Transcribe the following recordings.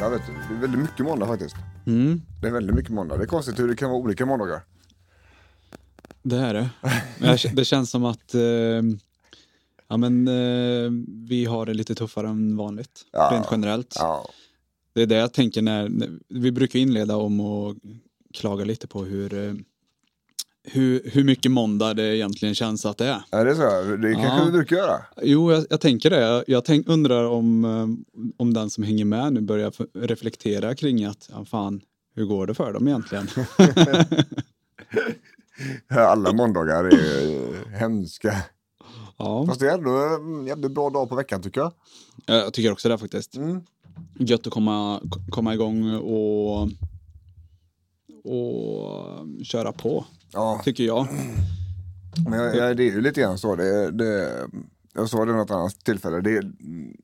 måndag vet du. Det är väldigt mycket måndag faktiskt. Mm, Det är väldigt mycket måndag. Det är konstigt hur det kan vara olika måndagar. det är det. Jag- Det känns som att eh, ja, men, eh, vi har det lite tuffare än vanligt. Ja. Rent generellt. Ja, Det är det jag tänker när, när vi brukar inleda om och klaga lite på hur, eh, hur, hur mycket måndag det egentligen känns att det är. är det så? Det kanske Ja. vi brukar göra. Jo, jag, jag tänker det. Jag, tänk, undrar om, eh, om den som hänger med nu börjar reflektera kring att, ja, fan, hur går det för dem egentligen? Alla måndagar är eh, hemska. ja, Fast det är ändå en jävligt bra dag på veckan tycker jag. jag tycker också det faktiskt. Mm. Gött att komma, komma igång och, och köra på, Ja, tycker jag. men jag, det är ju lite grann så. Det, det, jag sa det något annat tillfälle. Det,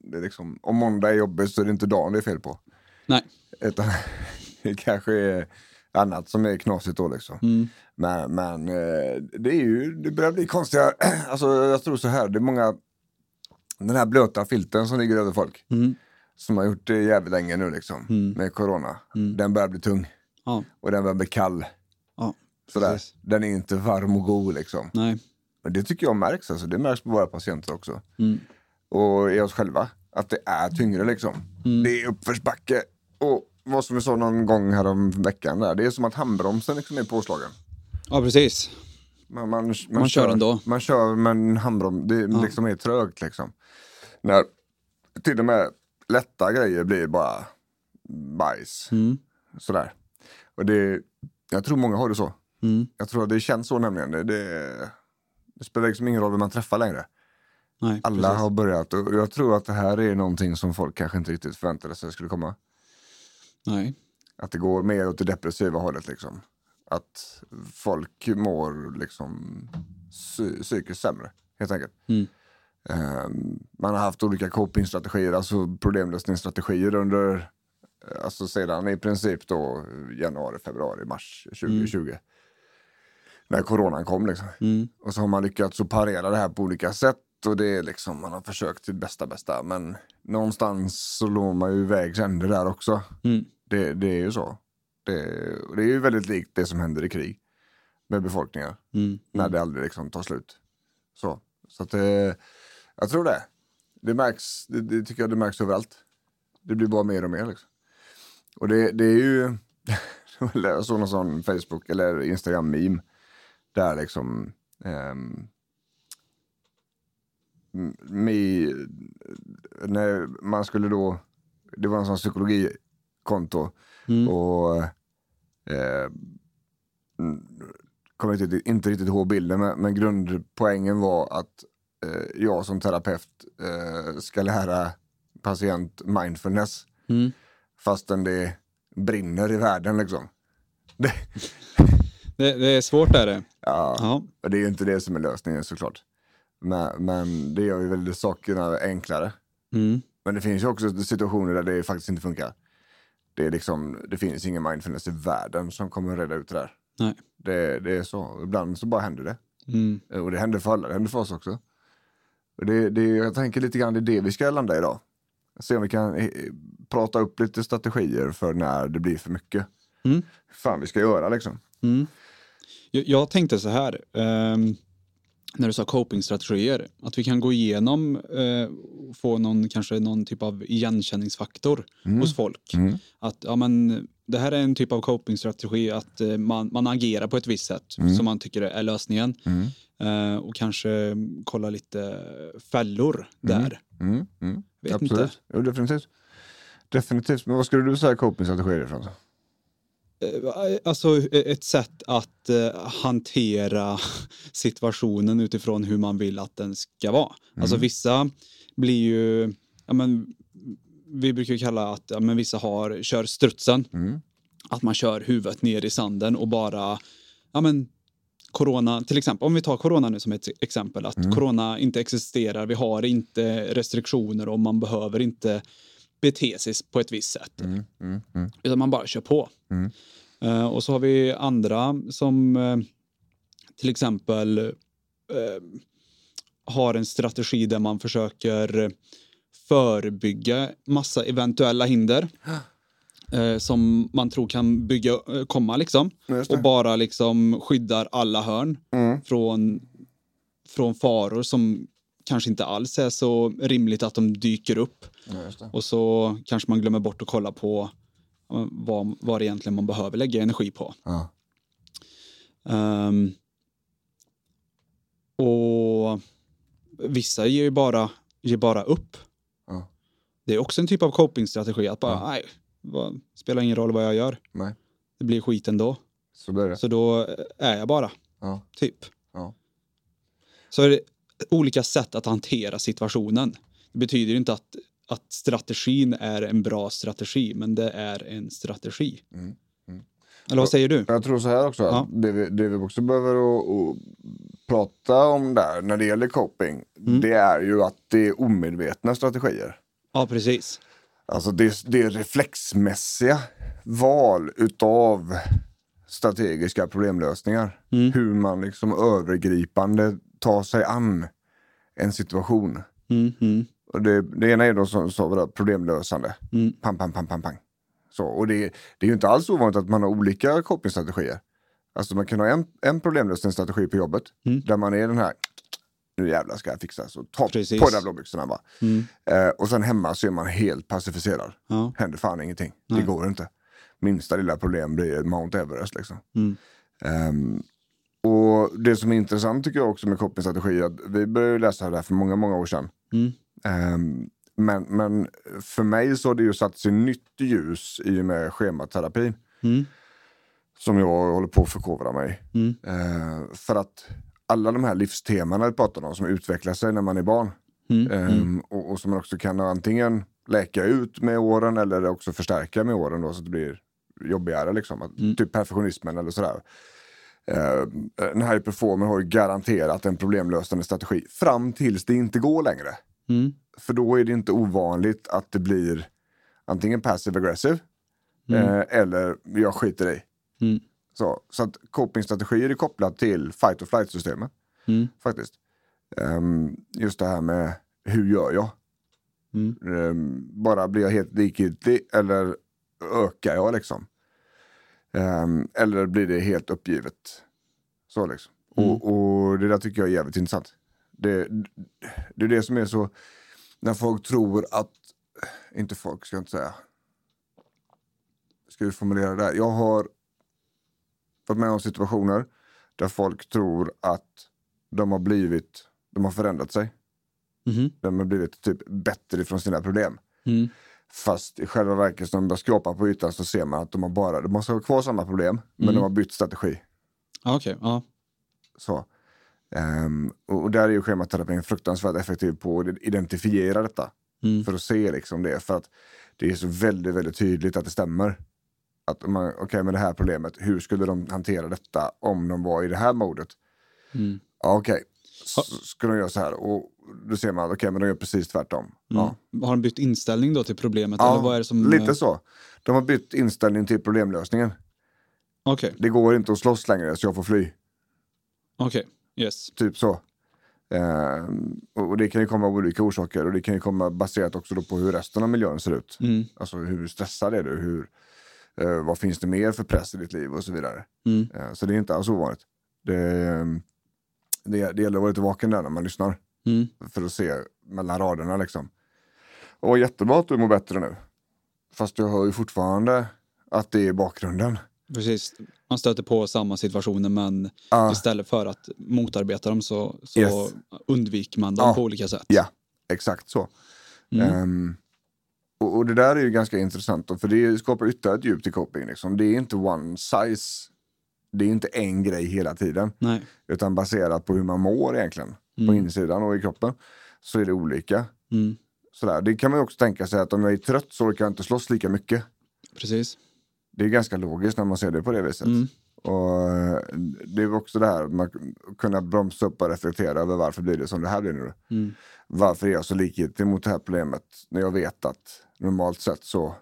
det är liksom, om måndag är jobbigt så är det inte dagen det är fel på. Nej. Utan det kanske är annat som är knasigt då liksom. Mm. Men, men eh, det är ju, det börjar bli konstiga, alltså jag tror så här, det är många, den här blöta filten som ligger över folk. Mm. Som har gjort det jävligt länge nu liksom, Mm. med corona. Mm. Den börjar bli tung Ja, och den börjar bli kall. Sådär. Precis. Den är inte varm och god liksom. Nej. Men det tycker jag märks, alltså. det märks på våra patienter också. Mm. Och i oss själva, att det är tyngre liksom. Mm. Det är uppförsbacke. Och vad som vi sa någon gång här om veckan där, det är som att handbromsen liksom är påslagen. Ja, precis. Man, man, man, Man kör ändå. Man kör men handbroms, det Ja. liksom är trögt liksom. När till och med lätta grejer blir bara bajs. Mm. Sådär. Och det, jag tror många har det så. Mm. Jag tror att det känns så nämligen. Det, det, spelar liksom ingen roll vem man träffar längre. Nej, Alla precis. har börjat och jag tror att det här är någonting som folk kanske inte riktigt förväntade sig skulle komma. Nej. Att det går mer åt det depressiva hållet liksom. Att folk mår liksom psy- psykiskt sämre helt enkelt. Mm. Ehm, man har haft olika copingstrategier, alltså problemlösningsstrategier under, eh, alltså sedan i princip då januari, februari, mars 2020. När coronan kom liksom. Mm. Och så har man lyckats att parera det här på olika sätt och det är liksom, man har försökt till bästa bästa. Men någonstans så låg man ju vägs ände där också. Mm. Det, det är ju så. Det, det är ju väldigt likt det som händer i krig med befolkningar. Mm. När det aldrig liksom tar slut. Så, så att det, jag tror det. Det märks, det, det tycker jag det märks överallt. Det blir bara mer och mer liksom. Och det, det är ju, jag såg någon sån Facebook eller Instagram-meme. Där liksom, ehm, m- mi, när man skulle då, det var en sån psykologikonto. Mm. Och eh, mm, kommer inte, inte riktigt ihåg bilden, men, men grundpoängen var att eh, jag som terapeut eh, ska lära patient mindfulness Mm. fastän det brinner i världen liksom. Det, Det, det är svårt är det. ja, Ja. det är ju inte det som är lösningen såklart. Men, men det gör ju väldigt sakerna enklare. Mm. Men det finns ju också situationer där det faktiskt inte funkar. Det, är liksom, det finns ingen mindfulness i världen som kommer reda ut det där. Nej. Det, det är så. Ibland så bara händer det. Mm. Och det händer för alla, det händer för oss också. Och det, det, jag tänker lite grann det är det vi ska landa idag. Se om vi kan eh, prata upp lite strategier för när det blir för mycket. Mm. Fan vi ska göra liksom. Mm. Jag, jag tänkte så här, ehm, när du sa copingstrategier, att vi kan gå igenom eh, få någon, kanske någon typ av igenkänningsfaktor hos folk. Mm. Att ja, men, det här är en typ av copingstrategi, att eh, man, man agerar på ett visst sätt som man tycker är lösningen. Mm. Eh, och kanske kolla lite fällor där. Mm. Mm. Vet Absolut. inte. Jo, definitivt. Definitivt. Men vad skulle du säga copingstrategier ifrån? Eh, alltså ett sätt att eh, hantera situationen utifrån hur man vill att den ska vara. Alltså vissa blir ju, ja men vi brukar ju kalla att ja, men vissa har, kör strutsen. Mm. Att man kör huvudet ner i sanden och bara, ja men corona, till exempel, om vi tar corona nu som ett exempel, att corona inte existerar, vi har inte restriktioner och man behöver inte bete sig på ett visst sätt. Mm, mm, mm. Utan man bara kör på. Eh, och så har vi andra som eh, till exempel eh, har en strategi där man försöker förebygga massa eventuella hinder. som man tror kan bygga, komma liksom. Och bara liksom skyddar alla hörn Mm. från, från faror som kanske inte alls är så rimligt att de dyker upp. Ja. Och så kanske man glömmer bort att kolla på eh, vad, vad egentligen man behöver lägga energi på. Ja. Ehm, och vissa ger ju bara, ger bara upp. Ja. Det är också en typ av copingstrategi. Att bara, nej, vad, spelar ingen roll vad jag gör. Nej, Det blir skit ändå. så blir det. Så då är jag bara, typ. Så olika sätt att hantera situationen. Det betyder inte att, att strategin är en bra strategi, men det är en strategi. Mm, mm. Eller vad säger du? Jag tror så här också, Ja. det, vi, det vi också behöver att, att prata om där när det gäller coping, Mm. det är ju att det är omedvetna strategier. Ja, precis. Alltså det, det är reflexmässiga val utav strategiska problemlösningar. Mm. Hur man liksom övergripande tar sig an en situation. Mm, mm, Och det, det ena är då som, det problemlösande. mm. Pang, pang, pang, pang, pang. Så, och det, det är ju inte alls ovanligt att man har olika copingstrategier. Alltså man kan ha en, en problemlösningsstrategi på jobbet. Mm. Där man är den här, nu jävlar ska jag fixa. Så ta Precis. på de där blåbyxorna bara. Mm. Eh, och sen hemma så är man helt pacificerad. Ja. Händer fan ingenting. Nej. Det går inte. Minsta lilla problem blir Mount Everest liksom. Mm. Ehm, och det som är intressant tycker jag också med copingstrategi, att vi började läsa det här för många, många år sedan. Mm. Ehm, men, men för mig så har det ju satt sig nytt ljus i och med schematerapin. Mm. Som jag håller på att förkovra mig. Mm. Ehm, för att alla de här livsteman vi pratar om som utvecklar sig när man är barn. Mm. och, och som man också kan antingen läka ut med åren eller också förstärka med åren då, så att det blir jobbigare. Liksom. Att, Mm. Typ perfektionismen eller sådär. Uh, en high performer har ju garanterat en problemlösande strategi fram tills det inte går längre. Mm. För då är det inte ovanligt att det blir antingen passive aggressive Mm. eh, eller jag skiter i. Mm. Så, så att copingstrategier är kopplat till fight or flight systemet Mm. faktiskt. Ehm, just det här med hur gör jag? Ehm, bara blir jag helt likgiltig eller ökar jag liksom? Ehm, eller blir det helt uppgivet? Så liksom. Mm. Och, och det där tycker jag är jävligt intressant. Det, det är det som är så, när folk tror att, inte folk ska jag inte säga. Ska vi formulera det där? Jag har varit med om situationer där folk tror att de har blivit, de har förändrat sig. Mhm. De har blivit typ bättre från sina problem. Mm. Fast i själva verket när de börjar skrapa på ytan så ser man att de har bara, de måste ha kvar samma problem, men Mm. de har bytt strategi. Okej, ja. Så. Ehm, och, där är ju schematerapin fruktansvärt effektiv på att identifiera detta. Mm. För att se liksom det. För att det är så väldigt, väldigt tydligt att det stämmer. Att man, okej med det här problemet, hur skulle de hantera detta om de var i det här modet? Mm. Ja, okej, S- ska de göra så här? Och då ser man, okej men de gör precis tvärtom. Ja. Mm. Har de bytt inställning då till problemet? eller vad är det som... lite så. De har bytt inställning till problemlösningen. Okej, Det går inte att slåss längre så jag får fly. okej. Yes. Typ så. Ehm, och det kan ju komma av olika orsaker och det kan ju komma baserat också på hur resten av miljön ser ut. Mm. Alltså hur stressad är du? Hur, eh, vad finns det mer för press i ditt liv och så vidare. Mm. Eh, så det är inte alls ovanligt. Det, ehm, det, det gäller att vara lite vaken där när man lyssnar. Mm. För att se mellan raderna liksom. Och jättebra att du mår bättre nu. Fast jag hör ju fortfarande att det är bakgrunden. Precis. Man stöter på samma situationer men Ah. istället för att motarbeta dem så, så Yes. undviker man dem Ja. på olika sätt. Ja, exakt så. Mm. Ehm, Och, och det där är ju ganska intressant då, för det skapar ytterligare ett djup i coping. Liksom. Det är inte one size. Det är inte en grej hela tiden. Nej. Utan baserat på hur man mår egentligen. På Mm. insidan och i kroppen. Så är det olika. Mm. Sådär. Det kan man ju också tänka sig att om jag är trött så orkar jag inte slåss lika mycket. Precis. Det är ganska logiskt när man ser det på det viset. Mm. Och eh, det är också det här att kunna bromsa upp och reflektera över varför blir det som det här blir nu. Mm. Varför är jag så likgiltig mot det här problemet när jag vet att normalt sett så,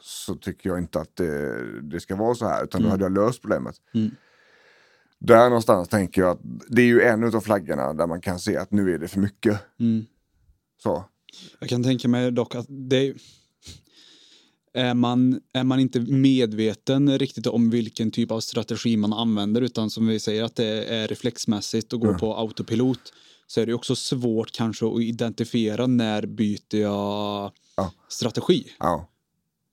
så tycker jag inte att det, det ska vara så här utan då hade jag löst problemet. Mm. Där någonstans tänker jag att det är ju en av flaggorna där man kan se att nu är det för mycket. Mm. Så. Jag kan tänka mig dock att det är man, är man inte medveten riktigt om vilken typ av strategi man använder utan som vi säger att det är reflexmässigt och går på autopilot så är det också svårt kanske att identifiera när byter jag Ja. strategi. Ja.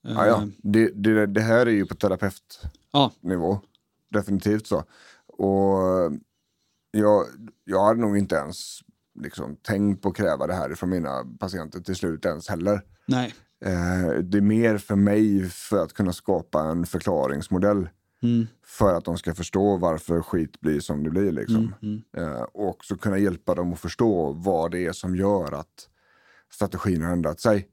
Eh, Ja, ja. Det, det, det här är ju på terapeutnivå. ja. Definitivt så. Och jag, jag hade nog inte ens liksom, tänkt på att kräva det här från mina patienter till slut ens heller. Nej. Eh, det är mer för mig för att kunna skapa en förklaringsmodell Mm. för att de ska förstå varför skit blir som det blir. Liksom. Mm. Eh, och också kunna hjälpa dem att förstå vad det är som gör att strategin har ändrat sig.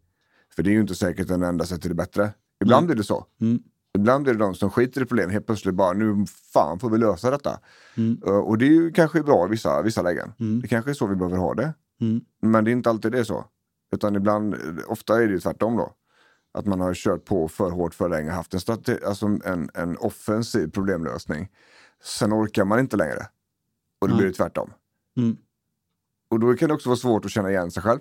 För det är ju inte säkert att den sig till det bättre. Ibland är det så. Mm. Ibland är det de som skiter i problem helt plötsligt bara nu fan får vi lösa detta. Mm. Eh, och det är ju kanske bra i vissa, vissa lägen. Mm. Det kanske är så vi behöver ha det. Mm. Men det är inte alltid det så. Utan ibland, ofta är det ju tvärtom då. Att man har kört på för hårt för länge, haft en, strate- alltså en, en offensiv problemlösning. Sen orkar man inte längre. Och då blir det tvärtom. Mm. Och då kan det också vara svårt att känna igen sig själv.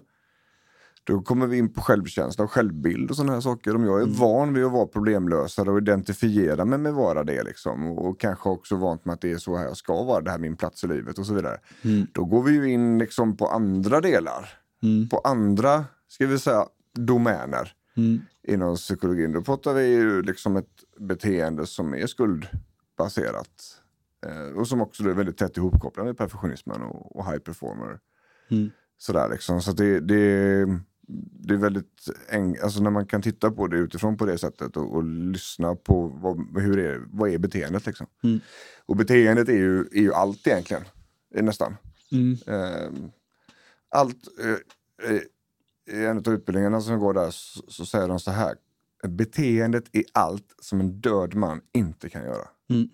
Då kommer vi in på självkänsla och självbild och sådana här saker. Om jag är van vid att vara problemlösare och identifiera mig med vara det liksom. Och, kanske också vant med att det är så här jag ska vara, det här är min plats i livet och så vidare. Mm. Då går vi ju in liksom på andra delar. Mm. På andra, ska vi säga, domäner Mm. inom psykologin. Då pratar vi ju liksom ett beteende som är skuldbaserat. Eh, och som också är väldigt tätt ihopkopplat med perfektionismen och, och high performer. Mm. Sådär liksom. Så det, det, det är väldigt enkelt, alltså när man kan titta på det utifrån på det sättet och, och lyssna på vad, hur är, vad är beteendet liksom. Mm. Och beteendet är ju, är ju allt egentligen, är nästan. Mm. Eh, allt, eh, eh, i en av utbildningarna som går där så, så säger de så här. Beteendet är allt som en död man inte kan göra. Mm.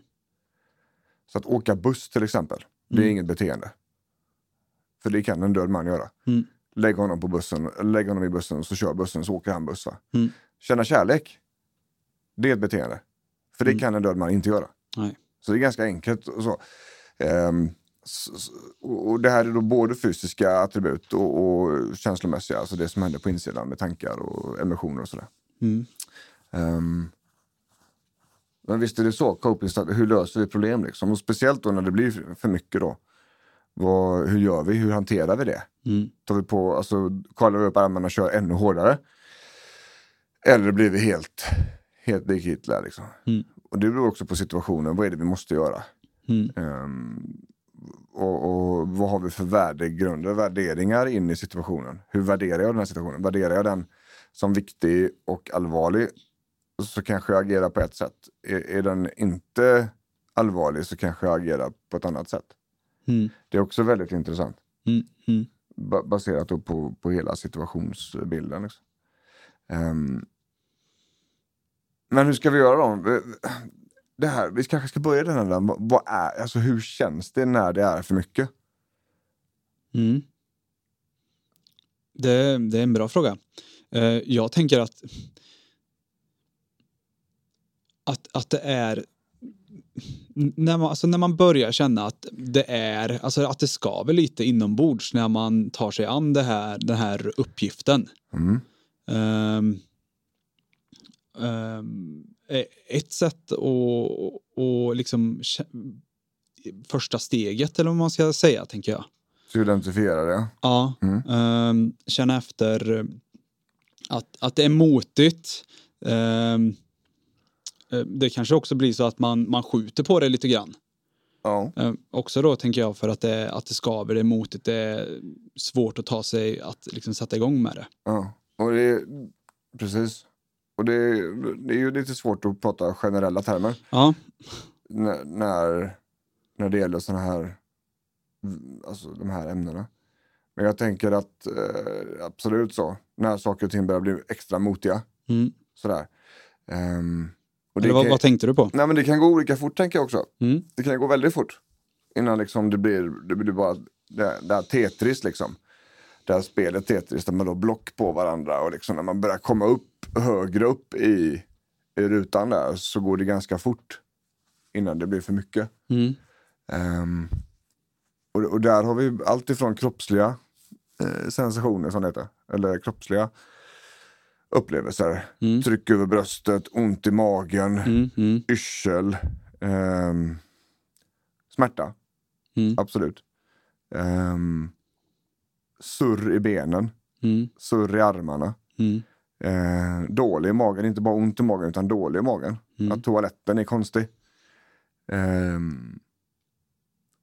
Så att åka buss till exempel, det är inget beteende. För det kan en död man göra. Mm. Lägg honom, på bussen, lägg honom i bussen så kör bussen så åker han buss. Mm. Känna kärlek, det är ett beteende. För det kan en död man inte göra. Nej. Så det är ganska enkelt. Och, så. S- och det här är då både fysiska attribut och, och känslomässiga, alltså det som händer på insidan med tankar och emotioner och sådär. Mm. Ehm, men visst är det så, coping hur löser vi problem liksom? Och speciellt då när det blir för mycket då. Vad, hur gör vi? Hur hanterar vi det? Mm. Tar vi på, alltså kollar vi upp armarna och kör ännu hårdare? Eller blir vi helt, helt lik Hitler liksom? Mm. Och det beror också på situationen, vad är det vi måste göra? Mm. Ehm, och, och vad har vi för värdegrunder, värderingar in i situationen? Hur värderar jag den här situationen? Värderar jag den som viktig och allvarlig så kanske jag agerar på ett sätt. Är, är den inte allvarlig så kanske jag agerar på ett annat sätt. Mm. Det är också väldigt intressant. Mm. Mm. Ba- baserat på, på hela situationsbilden. Liksom. Ehm, men hur ska vi göra då? Det här, vi kanske ska börja den här, vad- vad är, alltså hur känns det när det är för mycket? Mm. Det, det är en bra fråga. Eh, jag tänker att, att, att det är när man, alltså när man börjar känna att det är, alltså att det skaver lite inombords när man tar sig an det här, den här uppgiften. Mm. Ehm, eh, ett sätt att, att liksom första steget eller vad man ska säga tänker jag. Så identifiera det. Ja, Mm. ehm, känna efter att, att det är motigt. Eh, det kanske också blir så att man, man skjuter på det lite grann. Ja. Eh, också då tänker jag för att det, att det skaver, det är motigt, det är svårt att ta sig att liksom sätta igång med det. ja. Och det, precis. Och det, det är ju lite svårt att prata generella termer Ja, när, när, när det gäller sådana här, alltså de här ämnena. Men jag tänker att eh, absolut så, när saker och ting börjar bli extra motiga. mm. Sådär. Det Eller vad, kan, vad tänkte du på? nej, men det kan gå olika fort tänker jag också. Mm. Det kan gå väldigt fort. Innan liksom det blir, det blir bara det, det här Tetris liksom. Det här spelet Tetris där man då block på varandra och liksom när man börjar komma upp högre upp i, i rutan där så går det ganska fort. Innan det blir för mycket. Mm. Ehm, och, och där har vi allt ifrån kroppsliga eh, sensationer som det heter. Eller kroppsliga upplevelser. Mm. Tryck över bröstet, ont i magen, Mm. Mm. yrsel, ehm, smärta. Mm. Absolut. Um, surr i benen, Mm. surr i armarna. Eh, dålig i magen, inte bara ont i magen utan dålig i magen. Att toaletten är konstig. Ehm,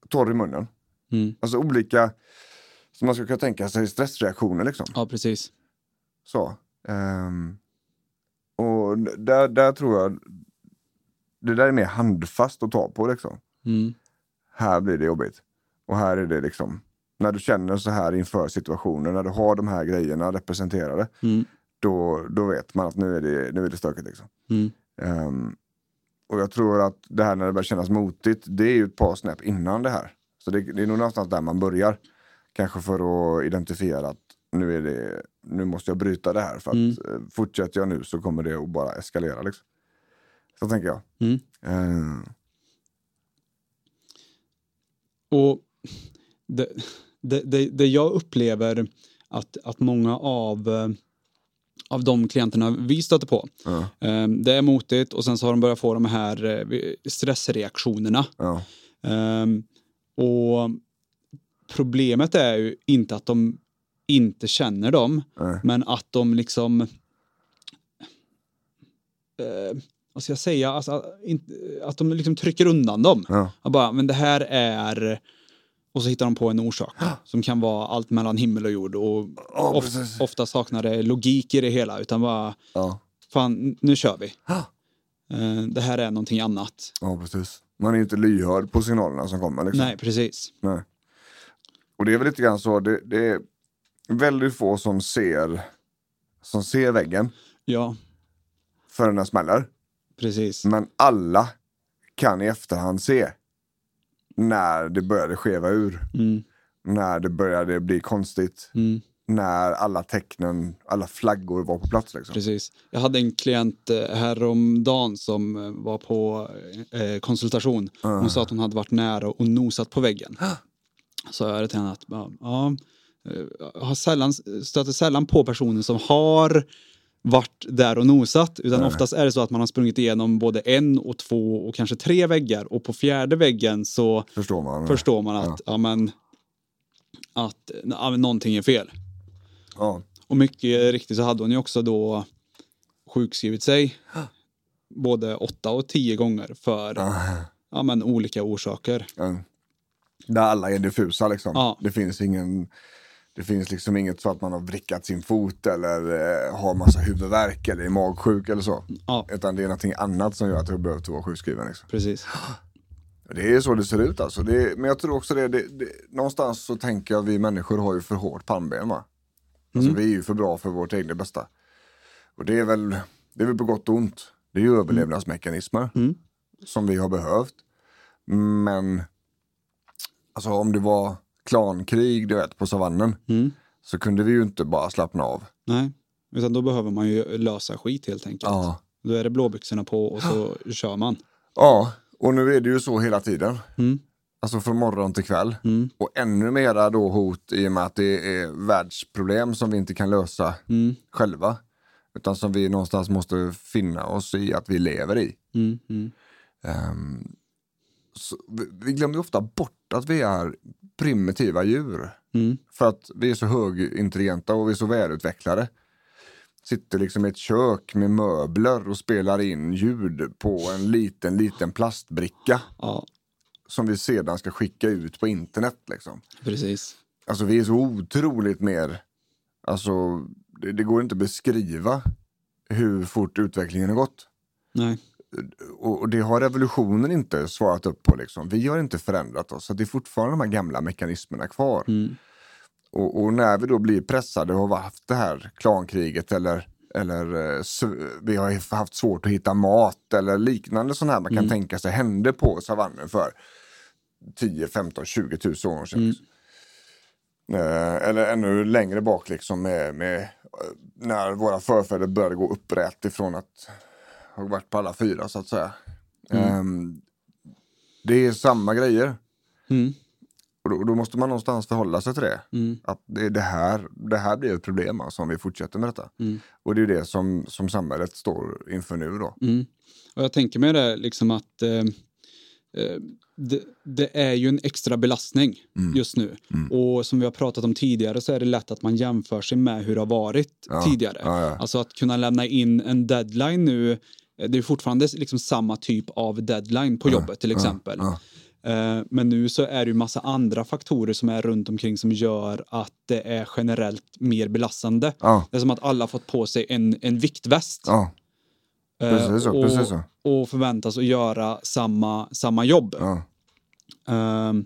torr i munnen. Alltså olika, som man skulle kunna tänka sig, stressreaktioner liksom. Ja, precis. Så. Ehm, och där, där tror jag, det där är mer handfast att ta på liksom. Mm. Här blir det jobbigt. Och här är det liksom, när du känner så här inför situationen, när du har de här grejerna representerade, Mm. då, då vet man att nu är det, nu är det stökigt. Liksom. Mm. Ehm, och jag tror att det här när det börjar kännas motigt, det är ju ett par snäpp innan det här. Så det, det är nog någonstans där man börjar. Kanske för att identifiera att nu, är det, nu måste jag bryta det här. För att Mm. eh, fortsätter jag nu så kommer det att bara eskalera. Liksom. Så tänker jag. Mm. Ehm, Och det, det, det, det jag upplever att, att många av, eh, av de klienterna vi stöter på, ja, det är motigt och sen så har de börjat få de här stressreaktionerna. ja, och problemet är ju inte att de inte känner dem, nej, men att de liksom... Eh, vad ska jag säga? Alltså, inte, att de liksom trycker undan dem. ja, Och bara, men det här är... Och så hittar de på en orsak som kan vara allt mellan himmel och jord. Och Ja, of, ofta saknar det logik i det hela, utan bara, ja, fan, nu kör vi. Eh, det här är någonting annat. ja, precis. Man är inte lyhörd på signalerna som kommer. Liksom. Nej, precis. Nej. Och det är väl lite grann så, det, det är väldigt få som ser, som ser väggen Ja, förrän den smäller. precis. Men alla kan i efterhand se när det började skeva ur. Mm, När det började bli konstigt. mm, När alla tecknen, alla flaggor var på plats. Liksom. precis. Jag hade en klient eh, häromdagen som eh, var på eh, konsultation. Hon sa att hon hade varit nära och nosat på väggen. Så jag till henne att ja, har sällan, stöter sällan på personer som har varit där och nosat. Utan oftast är det så att man har sprungit igenom både en och två och kanske tre väggar. Och på fjärde väggen så Förstår man? förstår man att, ja. men, att ja, men någonting är fel. Ja. Och mycket riktigt så hade hon ju också då sjukskrivit sig både åtta och tio gånger för ja, men, olika orsaker. Ja. Där alla är diffusa liksom. Ja. Det finns ingen det finns liksom inget så att man har vrickat sin fot eller eh, har massa huvudvärk eller är magsjuk eller så. Ja, Utan det är någonting annat som gör att du behövt vara sjukskriven. Liksom. precis. Det är så det ser ut alltså. Det men jag tror också det, det, det, någonstans så tänker jag vi människor har ju för hårt pannben va. Alltså vi är ju för bra för vårt egna bästa. Och det är väl, det är väl på gott och ont. Det är ju överlevnadsmekanismer Mm. som vi har behövt. Men alltså om det var klankrig du vet, på savannen Mm. så kunde vi ju inte bara slappna av. Nej, utan då behöver man ju lösa skit helt enkelt. Ja. Då är det blåbyxorna på och så kör man. ja, och nu är det ju så hela tiden. Mm. Alltså från morgon till kväll. Mm. Och ännu mera då hot i och med att det är världsproblem som vi inte kan lösa Mm. själva. Utan som vi någonstans måste finna oss i att vi lever i. Så vi, vi glömmer ju ofta bort att vi är primitiva djur. Mm. För att vi är så högintelligenta och vi är så välutvecklade. Sitter liksom i ett kök med möbler och spelar in ljud på en liten, liten plastbricka. Ja, Som vi sedan ska skicka ut på internet liksom. precis. Alltså vi är så otroligt mer, alltså det, det går inte att beskriva hur fort utvecklingen har gått. Nej. Och, det har revolutionen inte svarat upp på. Liksom. Vi har inte förändrat oss. Så det är fortfarande de här gamla mekanismerna kvar. Mm. Och, och när vi då blir pressade och har haft det här klankriget eller, eller eh, vi har haft svårt att hitta mat eller liknande sånt här man kan tänka sig hände på savannen för 10, 15, 20 000 år sedan. liksom. Eh, eller ännu längre bak liksom med, med eh, när våra förfäder började gå upprätt ifrån att ha varit på alla fyra så att säga. Ehm, det är samma grejer. Mm. Och då, då måste man någonstans förhålla sig till det. Mm. Att det, det, här, det här blir ett problem alltså, om vi fortsätter med detta. Mm. Och det är det som, som samhället står inför nu då. Mm. Och jag tänker mig det liksom att eh, eh, det, det är ju en extra belastning Mm. just nu. Och som vi har pratat om tidigare så är det lätt att man jämför sig med hur det har varit Ja, tidigare. ja, ja. Alltså att kunna lämna in en deadline nu, det är fortfarande liksom samma typ av deadline på jobbet till exempel. Eh, Men nu så är det ju massa andra faktorer som är runt omkring som gör att det är generellt mer belastande. Ja, Det är som att alla fått på sig en, en viktväst. ja, Eh, Precis så, och, precis så. och förväntas att göra samma, samma jobb. ja. Ehm,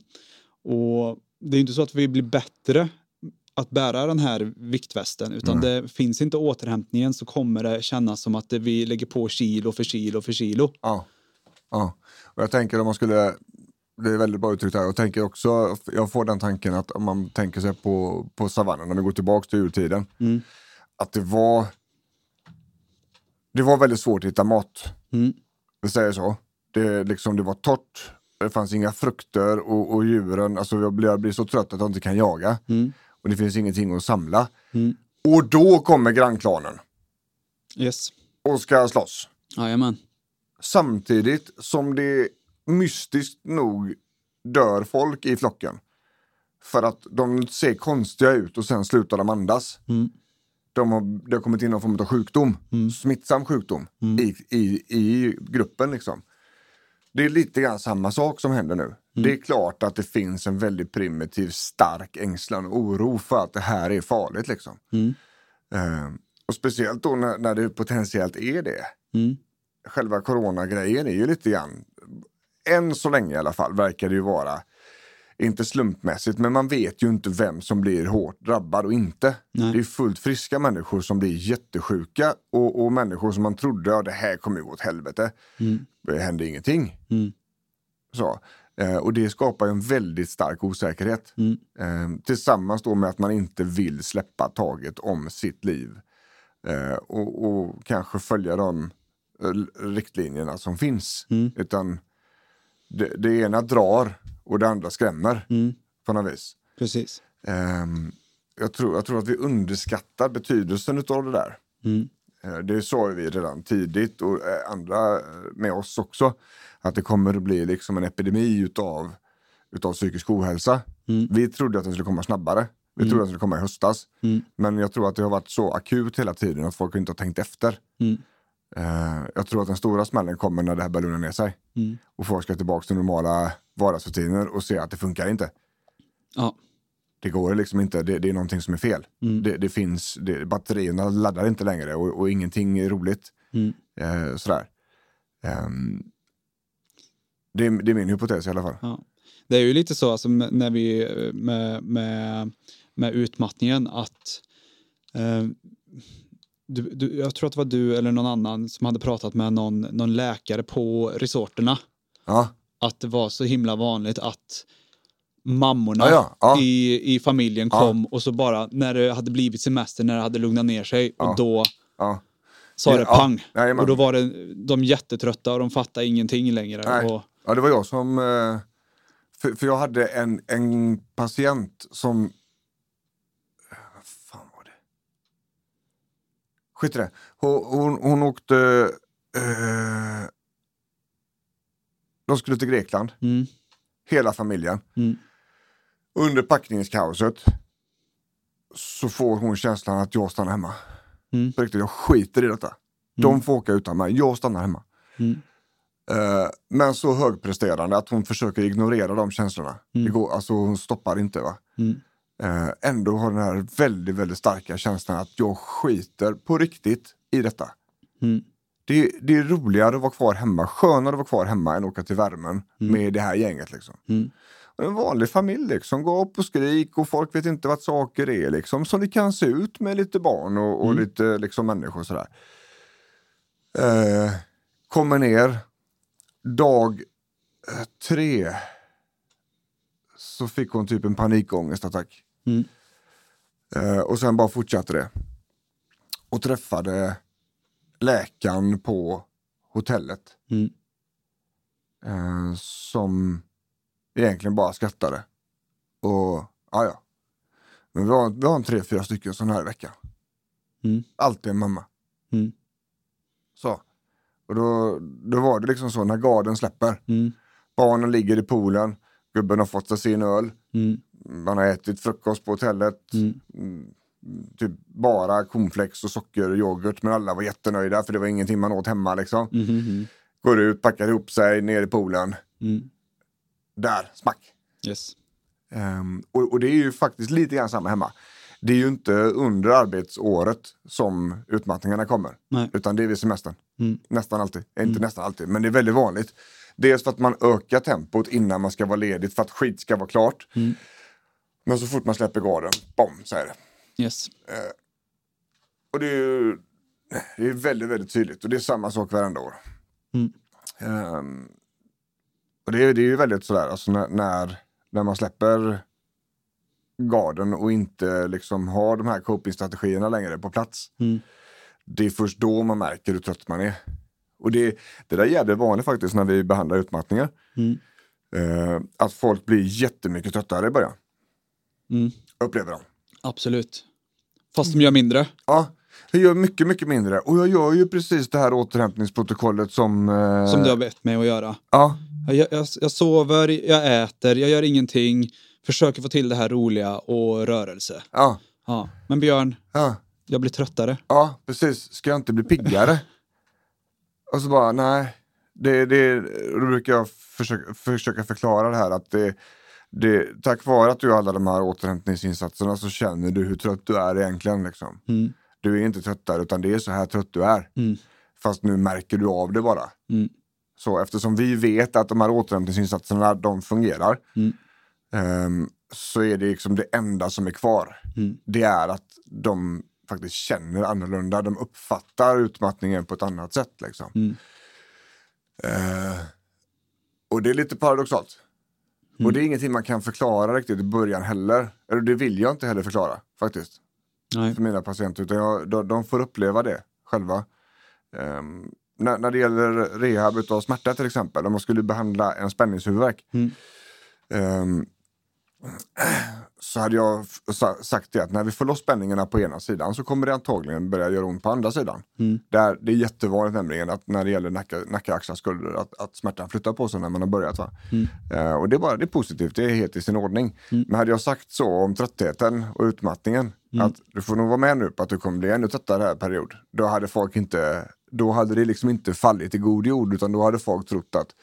och det är inte så att vi blir bättre att bära den här viktvästen utan det finns inte återhämtningen så kommer det kännas som att vi lägger på kilo för kilo för kilo. Ja. ja. Och jag tänker om man skulle, det är väldigt bra uttryckt här, jag tänker också, jag får den tanken att om man tänker sig på, på savannen, när vi går tillbaka till urtiden, Mm. att det var det var väldigt svårt att hitta mat. Mm. Vi säger så. Det, liksom, det var torrt, det fanns inga frukter och, och djuren, alltså jag blir, jag blir så trött att jag inte kan jaga. Mm. Och det finns ingenting att samla. Mm. Och då kommer grannklanen Yes. och ska slåss. Jajamän. Samtidigt som det mystiskt nog dör folk i flocken. För att de ser konstiga ut och sen slutar de andas. Mm. De har, det har kommit in någon form av sjukdom, smittsam sjukdom i, i, i gruppen. Liksom. Det är lite grann samma sak som händer nu. Det är klart att det finns en väldigt primitiv, stark ängslan och oro för att det här är farligt. Liksom. Mm. Eh, och speciellt då när, när det potentiellt är det. Mm. Själva coronagrejen är ju lite grann, än så länge i alla fall, verkar det ju vara, inte slumpmässigt, men man vet ju inte vem som blir hårt drabbad och inte. Nej. Det är fullt friska människor som blir jättesjuka och, och människor som man trodde, ja det här kommer ju gå åt helvete. Mm. Det hände ingenting. Mm. Så. Eh, och det skapar en väldigt stark osäkerhet. Mm. Eh, tillsammans då med att man inte vill släppa taget om sitt liv. Eh, och, och kanske följa de riktlinjerna som finns. Mm. Utan det, det ena drar och det andra skrämmer Mm. på något vis. Precis. Ehm, jag, tror, jag tror att vi underskattar betydelsen av det där. Mm. Eh, Det sa vi redan tidigt och eh, andra eh, med oss också. Att det kommer att bli liksom en epidemi utav, utav psykisk ohälsa. Mm. Vi trodde att den skulle komma snabbare. Vi trodde att den skulle komma i höstas. Mm. Men jag tror att det har varit så akut hela tiden att folk inte har tänkt efter. Mm. Jag tror att den stora smällen kommer när det här börjar lugna ner sig. Mm. Och folk ska tillbaka till normala vardagsrutiner och se att det funkar inte. Ja. Det går liksom inte, det, det är någonting som är fel. Mm. Det, det finns, det, batterierna laddar inte längre och, och ingenting är roligt. Mm. Eh, sådär. Ehm, det, är- det är min hypotes i alla fall. Ja. Det är ju lite så alltså, när vi med, med, med utmattningen att eh, du, du, jag tror att det var du eller någon annan som hade pratat med någon, någon läkare på resorterna. Ja, Att det var så himla vanligt att mammorna Ja, ja, ja. I, i familjen kom och så bara när det hade blivit semester, när det hade lugnat ner sig och då sa det pang. jajamän. och då var det de jättetrötta och de fattade ingenting längre. Nej. Och, ja, det var jag som... eh, För, för jag hade en, en patient som... Skit i det. Hon, hon, hon åkte... Eh, de skulle till Grekland, mm, hela familjen. mm, Under packningskaoset så får hon känslan att jag stannar hemma. Mm. På riktigt, jag skiter i detta. De får åka utan mig, jag stannar hemma. mm, Eh, men så högpresterande att hon försöker ignorera de känslorna. Mm. Det går, alltså hon stoppar inte. va. mm, Eh, ändå har den här väldigt, väldigt starka känslan att jag skiter på riktigt i detta. Mm. Det, det är roligare att vara kvar hemma, skönare att vara kvar hemma än att åka till värmen med det här gänget. Liksom. Mm. En vanlig familj liksom, går upp och skrik och folk vet inte vad saker är. Liksom, som det kan se ut med lite barn och, och lite liksom, människor. Sådär. Eh, kommer ner, dag eh, tre så fick hon typ en panikångestattack. Mm. Eh, och sen bara fortsatte det. Och träffade läkaren på hotellet. Mm. Eh, som egentligen bara skrattade. Och ja, ja. Men vi har, vi har en tre, fyra stycken sådana här i veckan. Mm. Alltid en mamma. Mm. Så. Och då, då var det liksom så när garden släpper. Mm. Barnen ligger i poolen. Gubben har fått sig sin öl. Mm. Man har ätit frukost på hotellet. Mm. Mm, Typ bara cornflakes och socker och yoghurt. Men alla var jättenöjda för det var ingenting man åt hemma liksom. Mm. Går ut, packar ihop sig, ner i poolen. Mm. Där, smack. Yes. Ehm, och, och det är ju faktiskt lite grann samma hemma. Det är ju inte under arbetsåret som utmattningarna kommer. Nej. Utan det är vid semestern. Mm. Nästan alltid. Eh, Inte nästan alltid, men det är väldigt vanligt. Dels för att man ökar tempot innan man ska vara ledigt för att skit ska vara klart. Mm. Men så fort man släpper garden, bom, så är det. Yes. Och det är ju det är väldigt, väldigt tydligt. Och det är samma sak varenda år. Mm. Och det är, det är ju väldigt sådär, alltså när, när, när man släpper garden och inte liksom har de här copingstrategierna längre på plats. Mm. Det är först då man märker hur trött man är. Och det, det där är jävligt vanligt faktiskt när vi behandlar utmattningar. Mm. Eh, att folk blir jättemycket tröttare i början. Mm. Upplever de. Absolut. Fast de gör mindre. Ja, jag gör mycket, mycket mindre. Och jag gör ju precis det här återhämtningsprotokollet som... Eh, Som du har bett mig att göra. Ja, Jag, jag, jag sover, jag äter, jag gör ingenting. Försöker få till det här roliga och rörelse. ja, Ja. Men Björn, ja, jag blir tröttare. ja, precis. Ska jag inte bli piggare? Och så bara, nej. Det, det, då brukar jag försöka, försöka förklara det här att det, det, tack vare att du gör alla de här återhämtningsinsatserna så känner du hur trött du är egentligen. Liksom. Mm. Du är inte tröttare utan det är så här trött du är. Mm. Fast nu märker du av det bara. Mm. Så eftersom vi vet att de här återhämtningsinsatserna de fungerar Mm. ehm, så är det liksom det enda som är kvar. Mm. Det är att de faktiskt känner annorlunda. De uppfattar utmattningen på ett annat sätt. Liksom. Mm. Eh, och det är lite paradoxalt. Mm. Och det är ingenting man kan förklara riktigt i början heller. Eller det vill jag inte heller förklara faktiskt Nej. för mina patienter. Utan jag, de, de får uppleva det själva. Ehm, när, när det gäller rehab av smärta till exempel, om man skulle behandla en spänningshuvudvärk. Mm. ehm, så hade jag sagt det att när vi får loss spänningarna på ena sidan så kommer det antagligen börja göra ont på andra sidan. Mm. Där, det är jättevanligt nämligen att när det gäller nacka, nacka axlar, skulder, att, att smärtan flyttar på sig när man har börjat. Va? Mm. Eh, och det är, bara, det är positivt, det är helt i sin ordning. Men hade jag sagt så om tröttheten och utmattningen, att du får nog vara med nu på att du kommer bli ännu tröttare här period. Då hade folk inte, då hade det liksom inte fallit i god jord, utan då hade folk trott att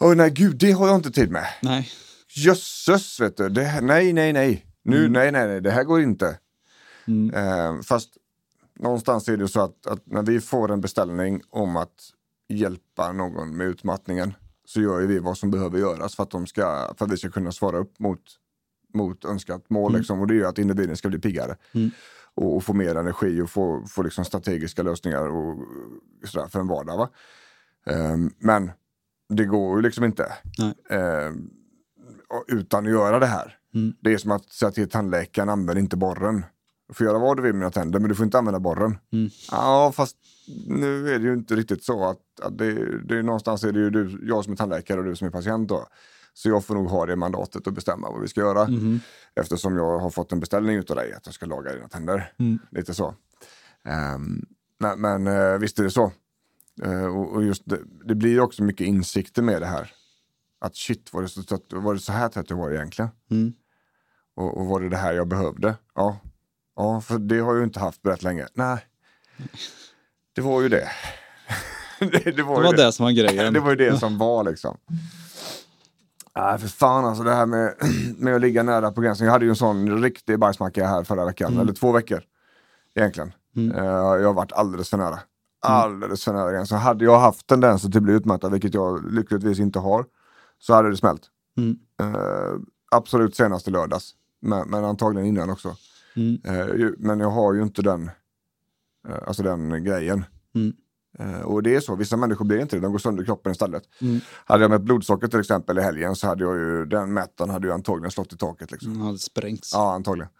Åh nej gud, det har jag inte tid med. Nej. Jösses, vet du. Det, nej, nej, nej. Nu, nej, nej, nej, det här går inte. Mm. Eh, fast någonstans är det så att, att när vi får en beställning om att hjälpa någon med utmattningen så gör vi vad som behöver göras för att, de ska, för att vi ska kunna svara upp mot, mot önskat mål. Liksom. Och det är ju att individen ska bli piggare Mm. Och, och få mer energi och få, få liksom strategiska lösningar och, sådär för en vardag. Va? Eh, men det går ju liksom inte och- utan att göra det här. Mm. Det är som att säga till tandläkaren, använd inte borren. Du får göra vad du vill med dina tänder, men du får inte använda borren. Mm. Ja, fast nu är det ju inte riktigt så att, att det, det är någonstans är det ju du, jag som är tandläkare och du som är patient då. Så jag får nog ha det mandatet och bestämma vad vi ska göra. Mhm. Eftersom jag har fått en beställning utav dig att jag ska laga dina tänder. Mm. Lite så. Ehm, men men eh, visst är det så. Eh, och, just det, det blir också mycket insikter med det här. Att shit, var det så, trött, var det så här trött jag var egentligen? Mm. Och, och var det det här jag behövde? Ja. Ja, för det har jag ju inte haft rätt länge. Nej, det var ju det. det, det Det var, var ju det som var grejen. det var ju det som var liksom. Nej, för fan alltså det här med, med att ligga nära på gränsen. Jag hade ju en sån riktig bajsmacka här förra veckan, eller två veckor egentligen. Mm. Eh, jag har varit alldeles för nära. alldeles för nära gränsen. Hade jag haft tendenser till att bli utmattad, vilket jag lyckligtvis inte har, så hade det smält. Mm. Eh, absolut senast i lördags, men, men antagligen innan också. Mm. Ju- men jag har ju inte den, alltså den grejen. Eh, och det är så, vissa människor blir inte det, de går sönder i kroppen istället. Mm. Hade jag med blodsocker till exempel i helgen så hade jag ju, den mätaren hade ju antagligen slått i taket. Liksom. Mm, hade sprängts. Ja, antagligen.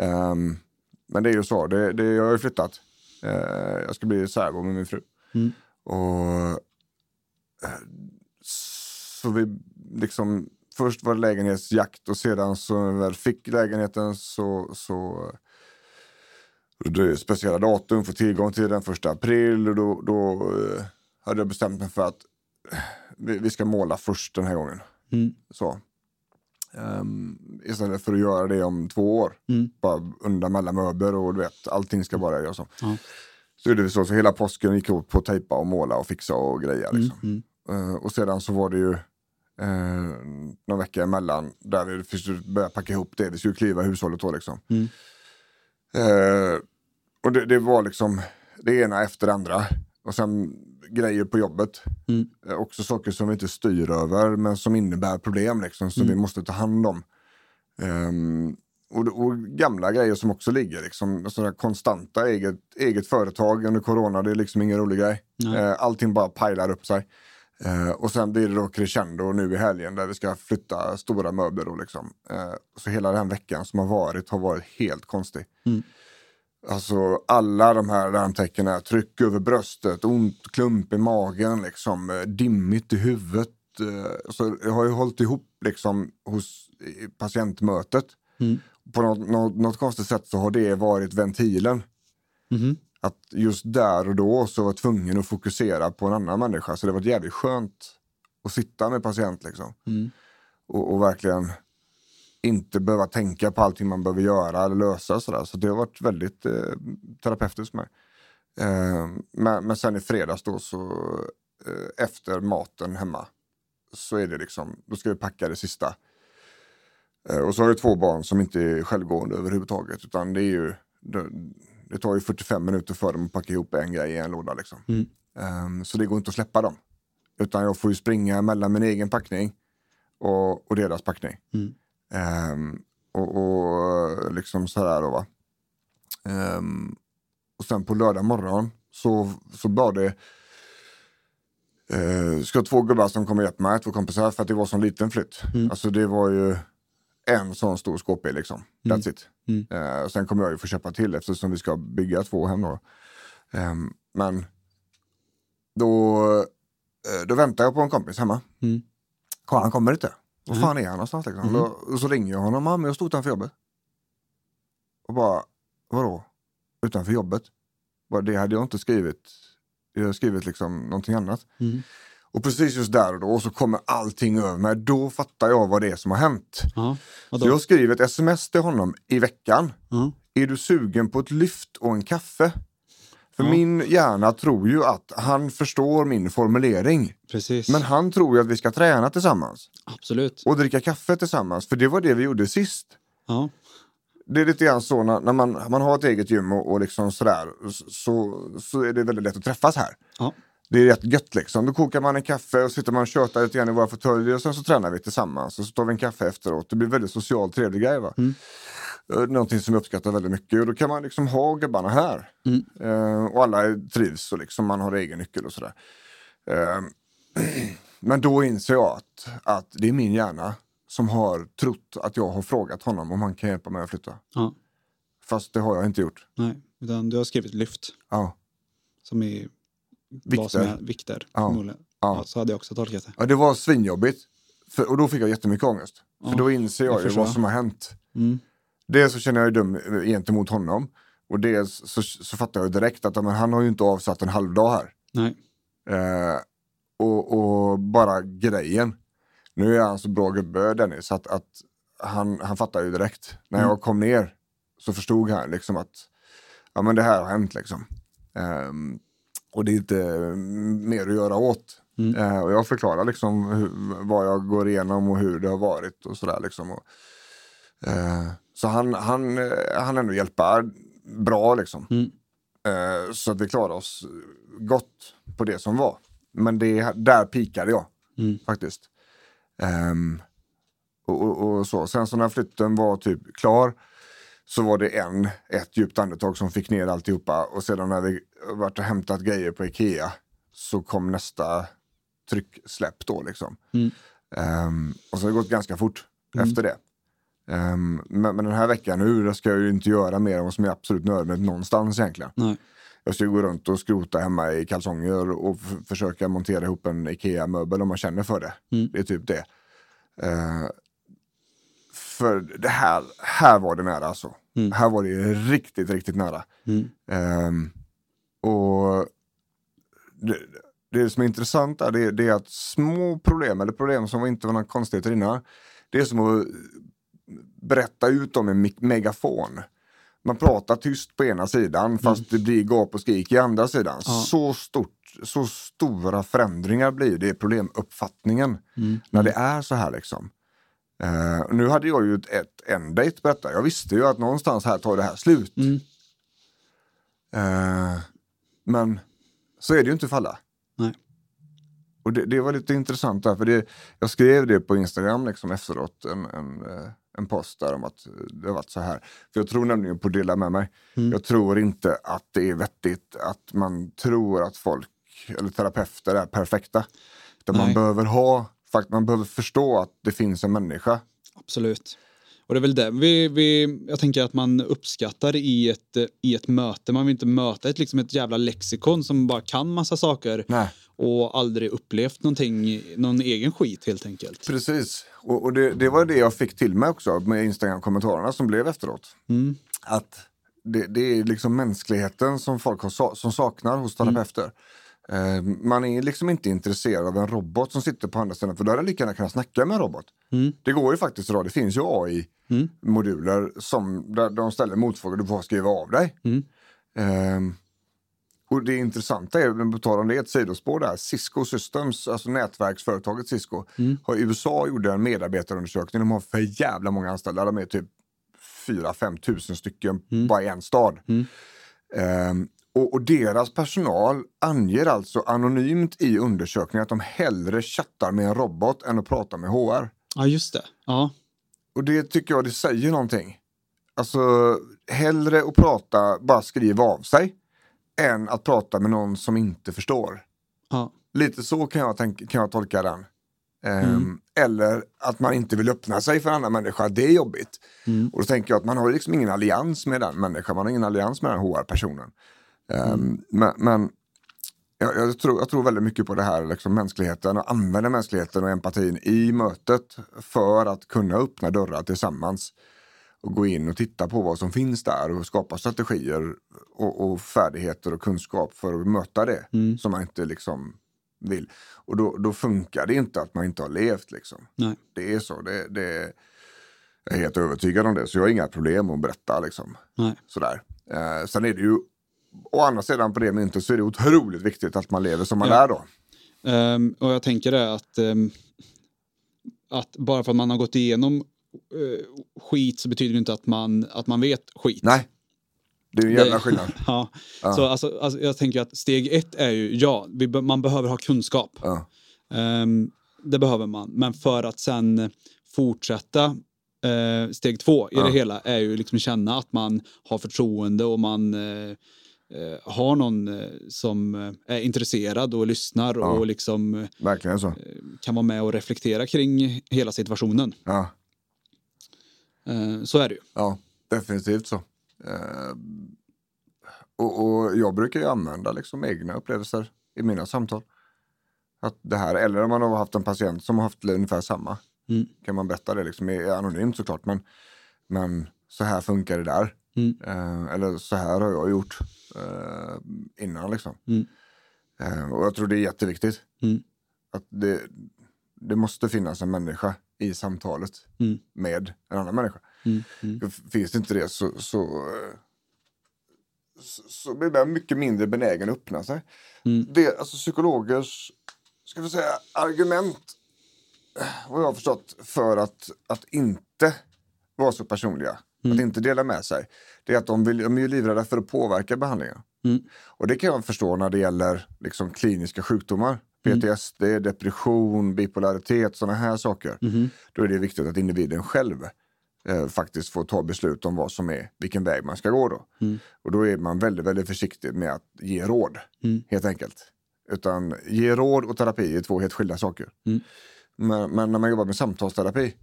Ehm, men det är ju så, det, det, jag har ju flyttat. Eh, jag ska bli särbo med min fru. Mm. Och eh, så vi liksom, först var det lägenhetsjakt och sedan så när vi väl fick lägenheten så, så speciella datum för tillgång till den första april och då, då eh, hade jag bestämt mig för att eh, vi, vi ska måla först den här gången. Mm. Så. Ehm, istället för att göra det om två år. Mm. Bara undan alla möbler och du vet, allting ska bara göras om. Ja. Så gjorde vi så, så hela påsken gick åt på att tejpa och måla och fixa och greja. Mm. Liksom. Mm. Eh, och sedan så var det ju eh, någon vecka emellan där vi fick börja packa ihop det. Vi skulle kliva hushållet då liksom. Mm. Eh, och det, det var liksom det ena efter det andra. Och sen grejer på jobbet. Mm. Eh, också saker som vi inte styr över men som innebär problem liksom, som Mm. vi måste ta hand om. Ehm, och, och gamla grejer som också ligger, liksom, sådana konstanta eget, eget företag under corona, det är liksom ingen rolig grej. Eh, allting bara pajlar upp sig. Eh, och sen blir det då crescendo nu i helgen där vi ska flytta stora möbler. Och liksom. eh, så hela den veckan som har varit har varit helt konstig. Mm. Alltså alla de här larmtecknen, tryck över bröstet, ont, klump i magen, liksom, eh, dimmigt i huvudet. eh, Så jag har ju hållit ihop liksom hos patientmötet. Mm. På något, något, något konstigt sätt så har det varit ventilen. Mhm. Att just där och då så var jag tvungen att fokusera på en annan människa. Så det var jävligt skönt att sitta med patient liksom. Mm. Och, och verkligen inte behöva tänka på allting man behöver göra eller lösa. Sådär. Så det har varit väldigt eh, terapeutiskt för mig. Eh, men, men sen i fredags då så eh, efter maten hemma så är det liksom, då ska vi packa det sista. Eh, och så har jag två barn som inte är självgående överhuvudtaget utan det är ju det, det tar ju 45 minuter för dem att packa ihop en grej i en låda liksom. Mm. Eh, så det går inte att släppa dem. Utan jag får ju springa mellan min egen packning och, och deras packning. Mm. Ehm, och, och liksom sådär då va. Ehm, och sen på lördag morgon så, så var det uh, ska två gubbar som kommer hjälpa mig, två kompisar, för att det var så liten flytt. Mm. Alltså det var ju en sån stor skåpbil liksom. Mm. That's it. Mm. Och sen kommer jag ju få köpa till eftersom vi ska bygga två hem då. Ehm, men då, eh, då väntar jag på en kompis hemma. Mm. Han kommer inte. Var Nej. fan är han någonstans? Liksom? Mhm. Då, och så ringer jag honom. Jag stod utanför jobbet. Och bara, vadå? Utanför jobbet? Bara, det hade jag inte skrivit. Jag har skrivit liksom någonting annat. Mm. Och precis just där och då så kommer allting över mig. Då fattar jag vad det är som har hänt. Ja. Så jag skriver ett sms till honom i veckan. Ja. Är du sugen på ett lyft och en kaffe? För Ja. min hjärna tror ju att han förstår min formulering. Precis. Men han tror ju att vi ska träna tillsammans Absolut. och dricka kaffe tillsammans. För det var det vi gjorde sist. Ja. Det är lite grann så när, när man, man har ett eget gym och, och liksom sådär så, så är det väldigt lätt att träffas här. Ja. Det är rätt gött liksom. Då kokar man en kaffe och sitter man och tjötar lite grann i våra fåtöljer och sen så tränar vi tillsammans och så tar vi en kaffe efteråt. Det blir väldigt socialt trevlig grej va. Mm. Eh, Någonting som jag uppskattar väldigt mycket och då kan man liksom ha gubbarna här. Mm. Eh, och alla trivs och liksom man har egen nyckel och sådär. Eh, men då inser jag att, att det är min hjärna som har trott att jag har frågat honom om han kan hjälpa mig att flytta. Ja. Fast det har jag inte gjort. Nej, utan du har skrivit lyft Ja. som är Vikter. är vikter. Ja. Ja. Så hade jag också tolkat det. Ja, det var svinjobbigt. För, och då fick jag jättemycket ångest. För Ja, då inser jag, jag ju vad som har hänt. Mm. Dels så känner jag mig dum gentemot honom. Och dels så, så fattar jag ju direkt att men han har ju inte avsatt en halv dag här. Nej. Eh, och, och bara grejen. Nu är han så bra gubbe Dennis att, att han, han fattar ju direkt. När Mm. jag kom ner så förstod han liksom att ja, men det här har hänt liksom. Ehm, och det är inte mm, mer att göra åt. Mm. Eh, och jag förklarar liksom hur, vad jag går igenom och hur det har varit och sådär liksom. Och, eh, så han, han, eh, han ändå hjälpa bra liksom. Mm. Eh, så att vi klarade oss gott på det som var. Men det, där pikade jag Mm. faktiskt. Ehm, och, och, och så. Sen så när flytten var typ klar så var det en, ett djupt andetag som fick ner alltihopa och sedan när vi varit och hämtat grejer på Ikea så kom nästa trycksläpp då liksom. Mm. Ehm, och så har det gått ganska fort efter det. Ehm, men, men den här veckan nu ska jag ju inte göra mer än vad som är absolut nödvändigt någonstans egentligen. Nej. Jag ska gå runt och skrota hemma i kalsonger och försöka montera ihop en IKEA-möbel om man känner för det. Mm. Det är typ det. Eh, för det här, här var det nära alltså. Mm. Här var det riktigt, riktigt nära. Mm. Ehm, och det, det som är intressant är, det, det är att små problem, eller problem som inte var några konstigheter innan, det är som att berätta ut dem i megafon. Man pratar tyst på ena sidan fast det blir gap och skrik i andra sidan. Ja. Så, stort, så stora förändringar blir det i problemuppfattningen Mm. när det är så här liksom. Eh, nu hade jag ju ett, ett end-date på detta. Jag visste ju att någonstans här tar det här slut. Mm. Eh, men så är det ju inte för alla. Nej. Och det, det var lite intressant där, för det, jag skrev det på Instagram liksom efteråt, en, en, eh, en post där om att det har varit så här. För jag tror nämligen på att dela med mig. Mm. Jag tror inte att det är vettigt att man tror att folk, eller terapeuter är perfekta. Utan man behöver ha, fakt- man behöver förstå att det finns en människa. Absolut. Och det är väl det vi, vi, jag tänker att man uppskattar i ett, i ett möte. Man vill inte möta ett, liksom ett jävla lexikon som bara kan massa saker Nej. och aldrig upplevt någonting, någon egen skit helt enkelt. Precis, och, och det, det var det jag fick till mig också med Instagram-kommentarerna som blev efteråt. Mm. Att det, det är liksom mänskligheten som folk har, som saknar hos terapeuter. Eh, man är liksom inte intresserad av en robot som sitter på andra sidan, för då hade jag lika gärna kunnat snacka med en robot. Mm. Det går ju faktiskt idag, det finns ju AI-moduler som där de ställer motfrågor, du får skriva av dig. Mm. Ehm, och det intressanta är, på tal om det, ett sidospår där, Cisco Systems, alltså nätverksföretaget Cisco, har i USA gjorde en medarbetarundersökning, de har för jävla många anställda, de är typ 4-5 tusen stycken bara i en stad. Ehm, och, och deras personal anger alltså anonymt i undersökningen att de hellre chattar med en robot än att prata med HR. Ja, just det. Ja. Och det tycker jag det säger någonting. Alltså hellre att prata, bara skriva av sig, än att prata med någon som inte förstår. ja. Lite så kan jag, tänka, kan jag tolka den. Ehm, Eller att man inte vill öppna sig för en annan människa, det är jobbigt. Och då tänker jag att man har liksom ingen allians med den människan, man har ingen allians med den HR-personen. Ehm, Men, men jag, jag, tror, jag tror väldigt mycket på det här, liksom mänskligheten och använda mänskligheten och empatin i mötet för att kunna öppna dörrar tillsammans och gå in och titta på vad som finns där och skapa strategier och, och färdigheter och kunskap för att möta det som man inte liksom vill. Och då, då funkar det inte att man inte har levt liksom. Nej. Det är så. Det, det, jag är helt övertygad om det, så jag har inga problem att berätta liksom. Nej. Sådär. Eh, sen är det ju, å andra sidan på det myntet så är det otroligt viktigt att man lever som man Ja. lär då. Ehm, och jag tänker det att, ehm, att bara för att man har gått igenom eh, skit så betyder det inte att man, att man vet skit. Nej, det är en jävla skillnad. ja. Så alltså, alltså, jag tänker att steg ett är ju, ja, vi, man behöver ha kunskap. Ja. Ehm, det behöver man. Men för att sen fortsätta eh, steg två i Ja. det hela är ju liksom känna att man har förtroende och man eh, eh, har någon eh, som eh, är intresserad och lyssnar Ja. och liksom eh, kan vara med och reflektera kring hela situationen. Ja, så är det ju. ja definitivt så. Och, och jag brukar ju använda liksom egna upplevelser i mina samtal. Att det här, eller om man har haft en patient som har haft ungefär samma. Mm. Kan man berätta det liksom, anonymt såklart. Men, men så här funkar det där. Mm. Eh, eller så här har jag gjort eh, innan liksom. Mm. Eh, och jag tror det är jätteviktigt. Mm. Att det, det måste finnas en människa i samtalet Mm. med en annan människa. Mm. Finns det inte det så, så, så, så blir man mycket mindre benägen att öppna sig. Det, alltså psykologers ska vi säga, argument, eh, vad jag har förstått, för att, att inte vara så personliga, Mm. att inte dela med sig, det är att de, vill, de är livrädda för att påverka behandlingen. Mm. Och det kan jag förstå när det gäller liksom, kliniska sjukdomar. PTSD, depression, bipolaritet, sådana här saker. Mhm. Då är det viktigt att individen själv eh, faktiskt får ta beslut om vad som är, vilken väg man ska gå då. Mm. Och då är man väldigt, väldigt försiktig med att ge råd, Mm. helt enkelt. Utan ge råd och terapi är två helt skilda saker. Mm. Men, men när man jobbar med samtalsterapi,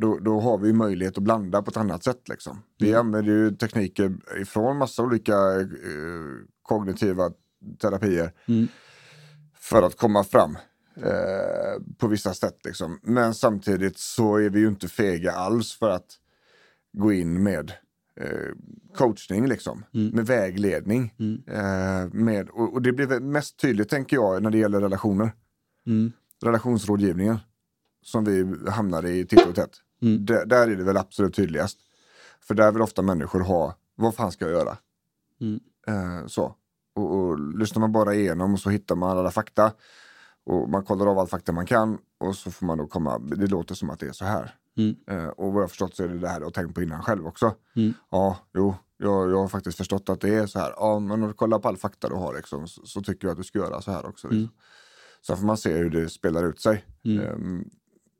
då, då har vi möjlighet att blanda på ett annat sätt. Liksom. Vi Mm. använder ju tekniker ifrån massa olika eh, kognitiva terapier Mm. för att komma fram eh, på vissa sätt. Liksom. Men samtidigt så är vi ju inte fega alls för att gå in med eh, coachning, liksom. Mm. med vägledning. Mm. Eh, med, och, och det blir mest tydligt, tänker jag, när det gäller relationer. Mm. Relationsrådgivningen som vi hamnar i titt och tätt. Mm. Där, är det väl absolut tydligast. För där vill ofta människor ha, vad fan ska jag göra? Mm. Eh, så. Och, och lyssnar man bara igenom så hittar man alla fakta. Och man kollar av all fakta man kan och så får man då komma, det låter som att det är så här. Mm. Eh, och vad jag förstått så är det det här jag har tänkt på innan själv också. Mm. Ja, jo, jag, jag har faktiskt förstått att det är så här. Ja, men om du kollar på all fakta du har liksom, så, så tycker jag att du ska göra så här också. Liksom. Mm. Sen får man se hur det spelar ut sig. Mm.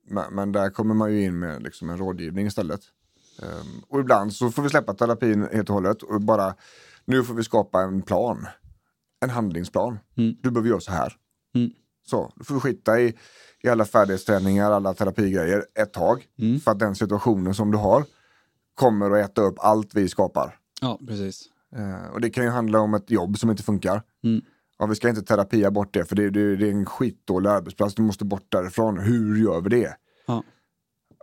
Men, där kommer man ju in med liksom en rådgivning istället. Ehm, och ibland så får vi släppa terapin helt och hållet och bara nu får vi skapa en plan. En handlingsplan. Mm. Du behöver göra så här. Mm. Så, då får vi skita i, i alla färdighetsträningar, alla terapigrejer ett tag. Mm. För att den situationen som du har kommer att äta upp allt vi skapar. Ja, precis. Eh, och det kan ju handla om ett jobb som inte funkar. Mm. Ja, vi ska inte terapia bort det för det, det, det är en skitdålig arbetsplats. Du måste bort därifrån. Hur gör vi det? Ja.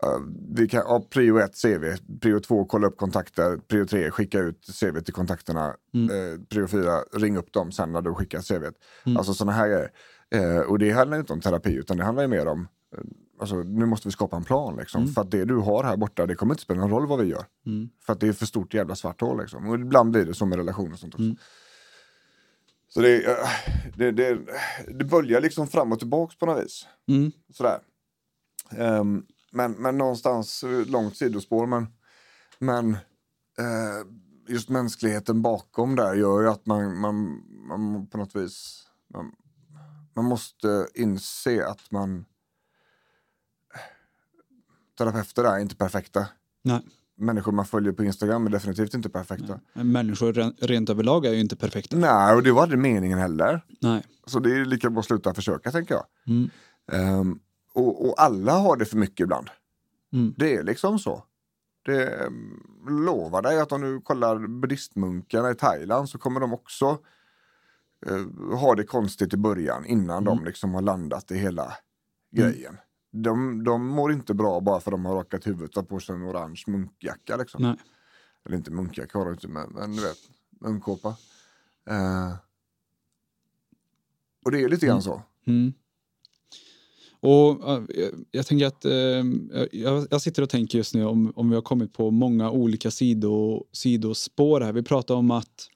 Eh, vi kan, ja, prio 1 CV, prio 2 kolla upp kontakter, prio 3 skicka ut CV till kontakterna, Mm. eh, prio 4 ring upp dem sen när du skickar CV. Mm. Alltså sådana här grejer. Eh, och det handlar inte om terapi utan det handlar ju mer om eh, Alltså, nu måste vi skapa en plan liksom. För att det du har här borta, det kommer inte spela någon roll vad vi gör. Mm. För att det är för stort jävla svart hål liksom. Och ibland blir det så med relationer och sånt också. Så det, eh, det, det, det böljar liksom fram och tillbaks på något vis. Mm. Sådär. Ehm, men, men någonstans, långt sidospår, men, men eh, just mänskligheten bakom där gör ju att man, man, man på något vis, man, man måste inse att man terapeuter är inte perfekta. Nej. Människor man följer på Instagram är definitivt inte perfekta. Men Människor ren- rent överlag är ju inte perfekta. Nej, och det var aldrig meningen heller. Nej. Så det är lika bra att sluta försöka, tänker jag. Mm. Ehm, och, och alla har det för mycket ibland. Mm. Det är liksom så. Det um, lovar dig att om du kollar buddhistmunkarna i Thailand så kommer de också eh, ha det konstigt i början innan Mm. de liksom har landat i hela grejen. De, de mår inte bra bara för att de har rakat huvudet och på sig en orange munkjacka. Liksom. Nej. Eller inte munkjacka har de inte, men, men du vet, munkkåpa. Eh, och det är lite grann Mm. så. Mm. Och jag, jag tänker att eh, jag, jag sitter och tänker just nu om, om vi har kommit på många olika sido, sidospår här. Vi pratar om att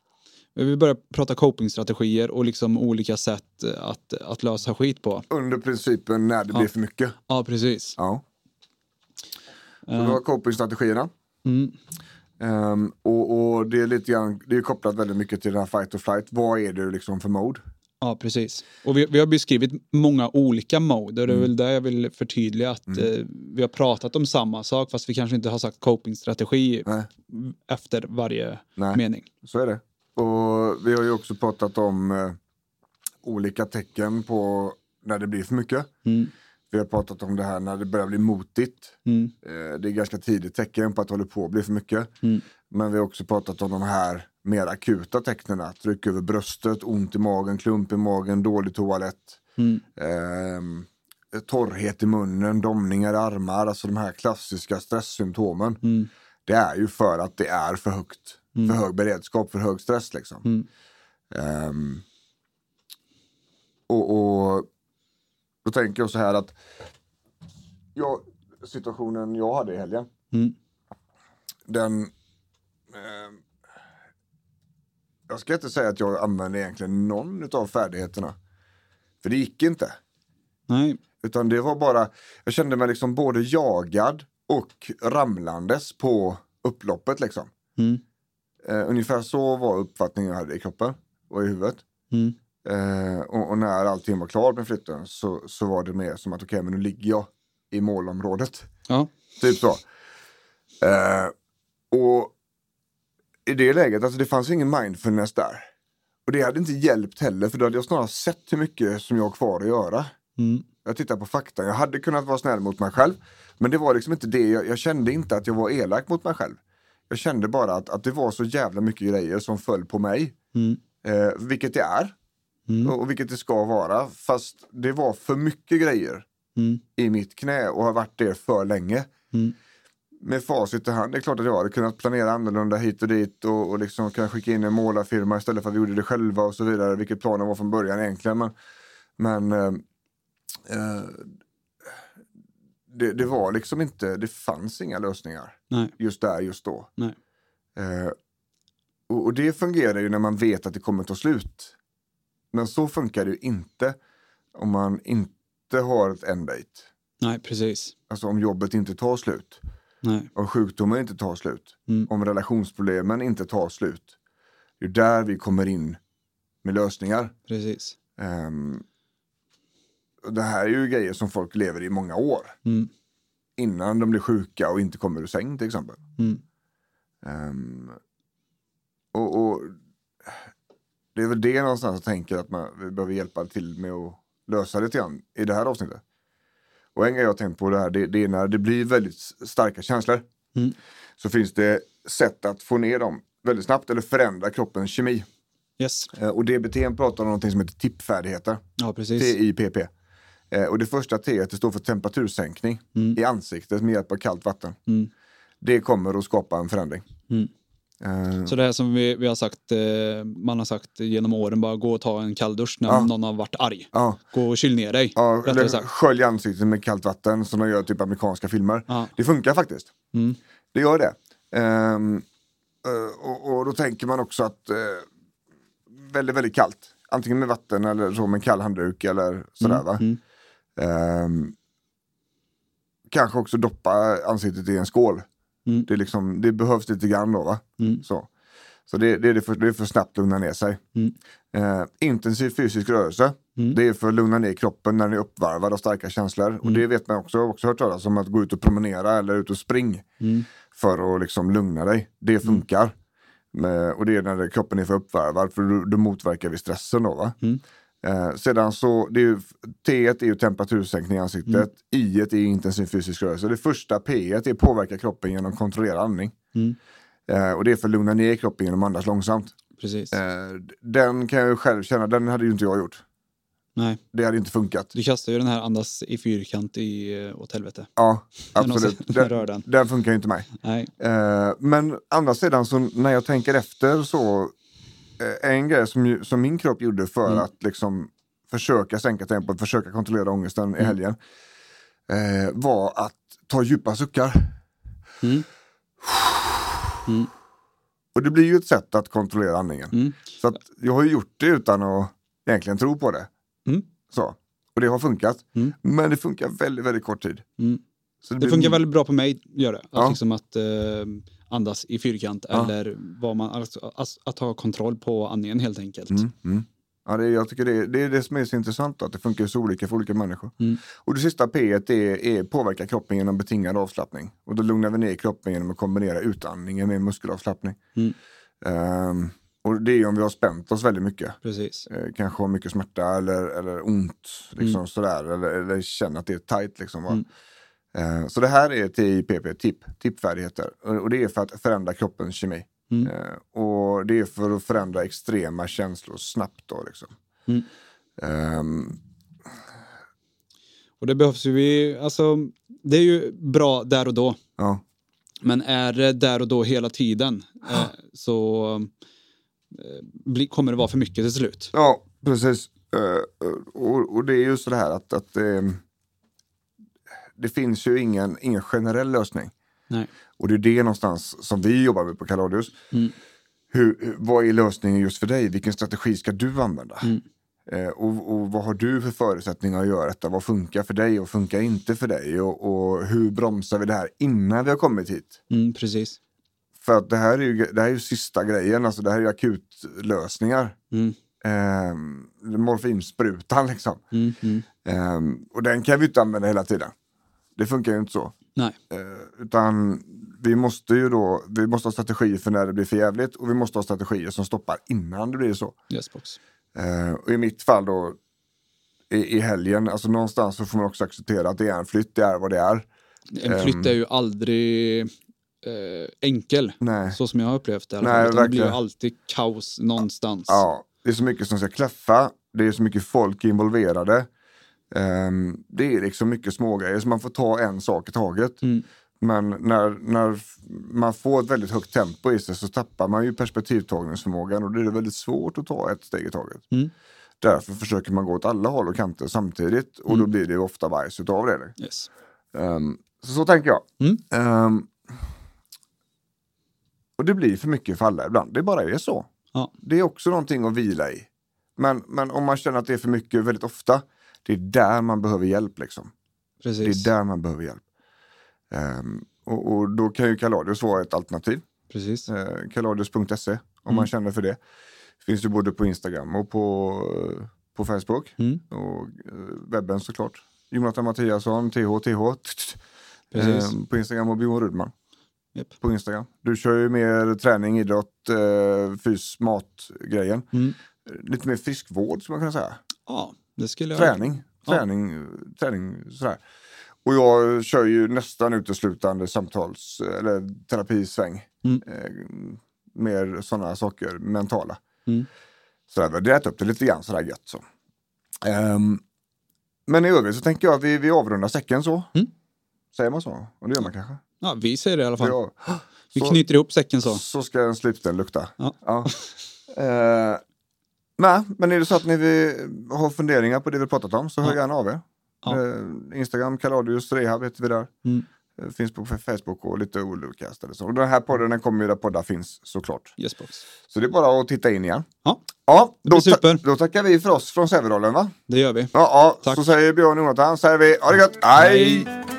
vi börjar prata copingstrategier och liksom olika sätt att, att lösa skit på. Under principen när det Ja. blir för mycket. Ja, precis. Ja. Så Eh, vi har copingstrategierna. Mm, Ehm, och, och det är lite grann, det är kopplat väldigt mycket till den här fight or flight. Vad är det liksom för mode? ja, precis. Och vi, vi har beskrivit många olika mode och det är Mm. väl där jag vill förtydliga att eh, vi har pratat om samma sak fast vi kanske inte har sagt copingstrategi Nej, efter varje nej. mening. så är det. Och vi har ju också pratat om eh, olika tecken på när det blir för mycket. Mm, Vi har pratat om det här när det börjar bli motigt. mm, Eh, det är ganska tidigt tecken på att det håller på att bli för mycket. Mm. Men vi har också pratat om de här mer akuta tecknen. Tryck över bröstet, ont i magen, klump i magen, dålig toalett. Ehm, torrhet i munnen, domningar i armar, alltså de här klassiska stresssymptomen. mm, Det är ju för att det är för högt, för hög beredskap, för hög stress liksom. mm, Ehm, och, och då tänker jag så här att jag, situationen jag hade i helgen, mm, den... ehm, jag ska inte säga att jag använde egentligen någon av färdigheterna. För det gick inte. Nej. Utan det var bara, jag kände mig liksom både jagad och ramlandes på upploppet liksom. Mm, Eh, ungefär så var uppfattningen jag hade i kroppen. var i huvudet. Mm. Eh, och, och när allting var klart med flytten så, så var det mer som att okej, men nu ligger jag i målområdet. Ja. Typ så. Eh, och i det läget, alltså det fanns ingen mindfulness där. Och det hade inte hjälpt heller, för då hade jag snarare sett hur mycket som jag har kvar att göra. Mm. Jag tittar på fakta. Jag hade kunnat vara snäll mot mig själv. Men det var liksom inte det. Jag, jag kände inte att jag var elak mot mig själv. Jag kände bara att, att det var så jävla mycket grejer som föll på mig. Mm. Eh, vilket det är. Mm. Och, och vilket det ska vara. Fast det var för mycket grejer Mm. i mitt knä och har varit det för länge. Mm. Med facit i hand, det är klart att jag hade kunnat planera annorlunda hit och dit och, och liksom kunna skicka in en målarfirma istället för att vi gjorde det själva och så vidare. Vilket planen var från början egentligen. Men, men eh, eh, det, det var liksom inte, det fanns inga lösningar Nej. just där, just då. Eh, och, och det fungerar ju när man vet att det kommer ta slut. Men så funkar det ju inte om man inte har ett end date. Nej, precis. Alltså om jobbet inte tar slut. Nej. Om sjukdomen inte tar slut. Mm. Om relationsproblemen inte tar slut. Det är där vi kommer in med lösningar. Precis. Och det här är ju grejer som folk lever i många år. Mm. Innan de blir sjuka och inte kommer ur säng till exempel. Mm. Ehm, och, och det är väl det någonstans jag tänker att man, vi behöver hjälpa till med att lösa lite grann i det här avsnittet. Och en grej jag har tänkt på det här, det, det är när det blir väldigt starka känslor. Mm. Så finns det sätt att få ner dem väldigt snabbt eller förändra kroppens kemi. Yes. Eh, och DBT pratar om någonting som heter tippfärdigheter. Ja, precis. TIPP. Eh, och det första T det står för temperatursänkning Mm. i ansiktet med hjälp av kallt vatten. Mm. Det kommer att skapa en förändring. Mm. Eh, Så det här som vi, vi har sagt, eh, man har sagt genom åren, bara gå och ta en kalldusch när Ja. någon har varit arg. ja, Gå och kyl ner dig, ja, eller skölj ansiktet med kallt vatten som de gör typ amerikanska filmer. Ja. Det funkar faktiskt. Mm. Det gör det. Ehm, eh, och, och då tänker man också att väldigt, väldigt kallt. Antingen med vatten eller så med en kall handduk eller sådär va. Mm. Ehm, kanske också doppa ansiktet i en skål. Mm. Det, liksom, det behövs lite grann då va. Mm. Så, så det, det, är det, för, det är för snabbt lugna ner sig. Mm. Eh, intensiv fysisk rörelse. Mm. Det är för att lugna ner kroppen när den är uppvarvad av starka känslor. Och det vet man också, också hört talas om att gå ut och promenera eller ut och spring. Mm. För att liksom lugna dig. Det funkar. Men- och det är när kroppen är för uppvarvad för då, då motverkar vi stressen då va. Eh, sedan så, det är ju, T är ju temperatursänkning i ansiktet. Mm. I är intensiv fysisk rörelse. Det första P är påverka kroppen genom kontrollerad andning. Mm. Eh, och det är för att lugna ner kroppen genom att andas långsamt. Precis. Eh, den kan jag ju själv känna, den hade ju inte jag gjort. Nej, Det hade inte funkat. du kastar ju den här andas i fyrkant i, eh, åt helvete. Ja, absolut. Den, den. den funkar ju inte mig. Nej. Eh, men andra sidan, så när jag tänker efter så, en grej som, som min kropp gjorde för Mm. att liksom försöka sänka tempot, försöka kontrollera ångesten Mm. i helgen, eh, var att ta djupa suckar. Mm. Mm. Och det blir ju ett sätt att kontrollera andningen. Mm. Så att jag har ju gjort det utan att egentligen tro på det. Mm. Så. Och det har funkat. Men det funkar väldigt, väldigt kort tid. Så Det blir- funkar väldigt bra på mig, gör det. Att, Ja. liksom att eh, andas i fyrkant Ja. eller vad man, alltså, att, att ha kontroll på andningen helt enkelt. Mm, mm. Ja, det, jag tycker det, det är det som är så intressant, att det funkar så olika för olika människor. Mm. Och det sista P är, är påverka kroppen genom betingad avslappning. Och då lugnar vi ner kroppen genom att kombinera utandningen med muskelavslappning. Ehm, och det är om vi har spänt oss väldigt mycket. Precis. Eh, kanske har mycket smärta eller, eller ont, liksom Mm. sådär. Eller, eller känner att det är tajt. Liksom? Mm. Så det här är TIPP, TIP, tippfärdigheter. Och, det är för att förändra kroppens kemi. Mm. Eh, och det är för att förändra extrema känslor snabbt. Då, liksom. Mm. Ehm, Och det behövs ju vi, alltså det är ju bra där och då. ja. Men är det där och då hela tiden eh, så eh, bli, kommer det vara för mycket till slut. ja, precis. Eh, och, och det är ju så det här att, att ehm, det finns ju ingen, ingen generell lösning. Nej. Och det är det någonstans som vi jobbar med på Kaladius. Mm. Hur, vad är lösningen just för dig? Vilken strategi ska du använda? Mm. Eh, och, och vad har du för förutsättningar att göra detta? Vad funkar för dig och funkar inte för dig? Och, och hur bromsar vi det här innan vi har kommit hit? Mm, precis. För att det här är ju, det här är ju sista grejen, alltså det här är ju akutlösningar. Mm. Eh, morfinsprutan liksom. Mm, mm. Eh, och den kan vi inte använda hela tiden. Det funkar ju inte så. Nej. Eh, utan vi måste ju då, vi måste ha strategier för när det blir för jävligt och vi måste ha strategier som stoppar innan det blir så. Yes box. Eh, och i mitt fall då, i, i helgen, alltså någonstans så får man också acceptera att det är en flytt, det är vad det är. En flytt är ju aldrig eh, enkel. Nej. Så som jag har upplevt det. Nej, det blir ju alltid kaos någonstans. Ja, det är så mycket som ska klaffa, det är så mycket folk involverade. Ehm, det är liksom mycket smågrejer, så man får ta en sak i taget. Mm. Men när, när man får ett väldigt högt tempo i sig så tappar man ju perspektivtagningsförmågan och då är det väldigt svårt att ta ett steg i taget. Mm. Därför försöker man gå åt alla håll och kanter samtidigt och Mm. då blir det ofta bajs utav det. Yes. Ehm, så, så tänker jag. Ehm, och det blir för mycket för alla ibland, det bara är så. Ja. Det är också någonting att vila i. Men, men om man känner att det är för mycket väldigt ofta, det är där man behöver hjälp. Liksom. Det Precis. är där man behöver hjälp. Ehm, och, och då kan ju Kaladius vara ett alternativ. Precis. Uh, om Mm. man känner för det. Finns ju både på Instagram och på, eh, på Facebook. Mm. Och eh, webben såklart. Jonathan Mattiasson, TH, TH. Ehm, på Instagram och Björn Rudman Japp. på Instagram. Du kör ju mer träning, idrott, uh, fys, mat-grejen. Mm. Lite mer friskvård skulle man kunna säga. Ja, jag... Träning, Ja. träning, träning sådär. Och jag kör ju nästan uteslutande samtals eller terapisväng. Mm. Eh, mer sådana saker, mentala. Mm. Sådär, det äter upp det lite grann sådär gött så. Ehm, men i övrigt så tänker jag att vi, vi avrundar säcken så. Mm. Säger man så? Och det gör man kanske. Ja, vi säger det i alla fall. Ja. Vi Så- knyter ihop säcken så. Så ska en slipsten lukta. Ja. Eh, nej, men är det så att ni har funderingar på det vi pratat om så hör gärna av er. Eh, Instagram, Kaladius Rehab heter vi där. Mm. Eh, Finns på Facebook och lite olika ställen. Så. Och den här podden den kommer ju där poddar finns såklart. Yes. Så det är bara att titta in igen. Ja, Ja, då, ta- super. då tackar vi för oss från Sävedalen va? det gör vi. Ja, ja Tack. så säger Björn och Jonathan, säger vi ha det gött, hej! Hej.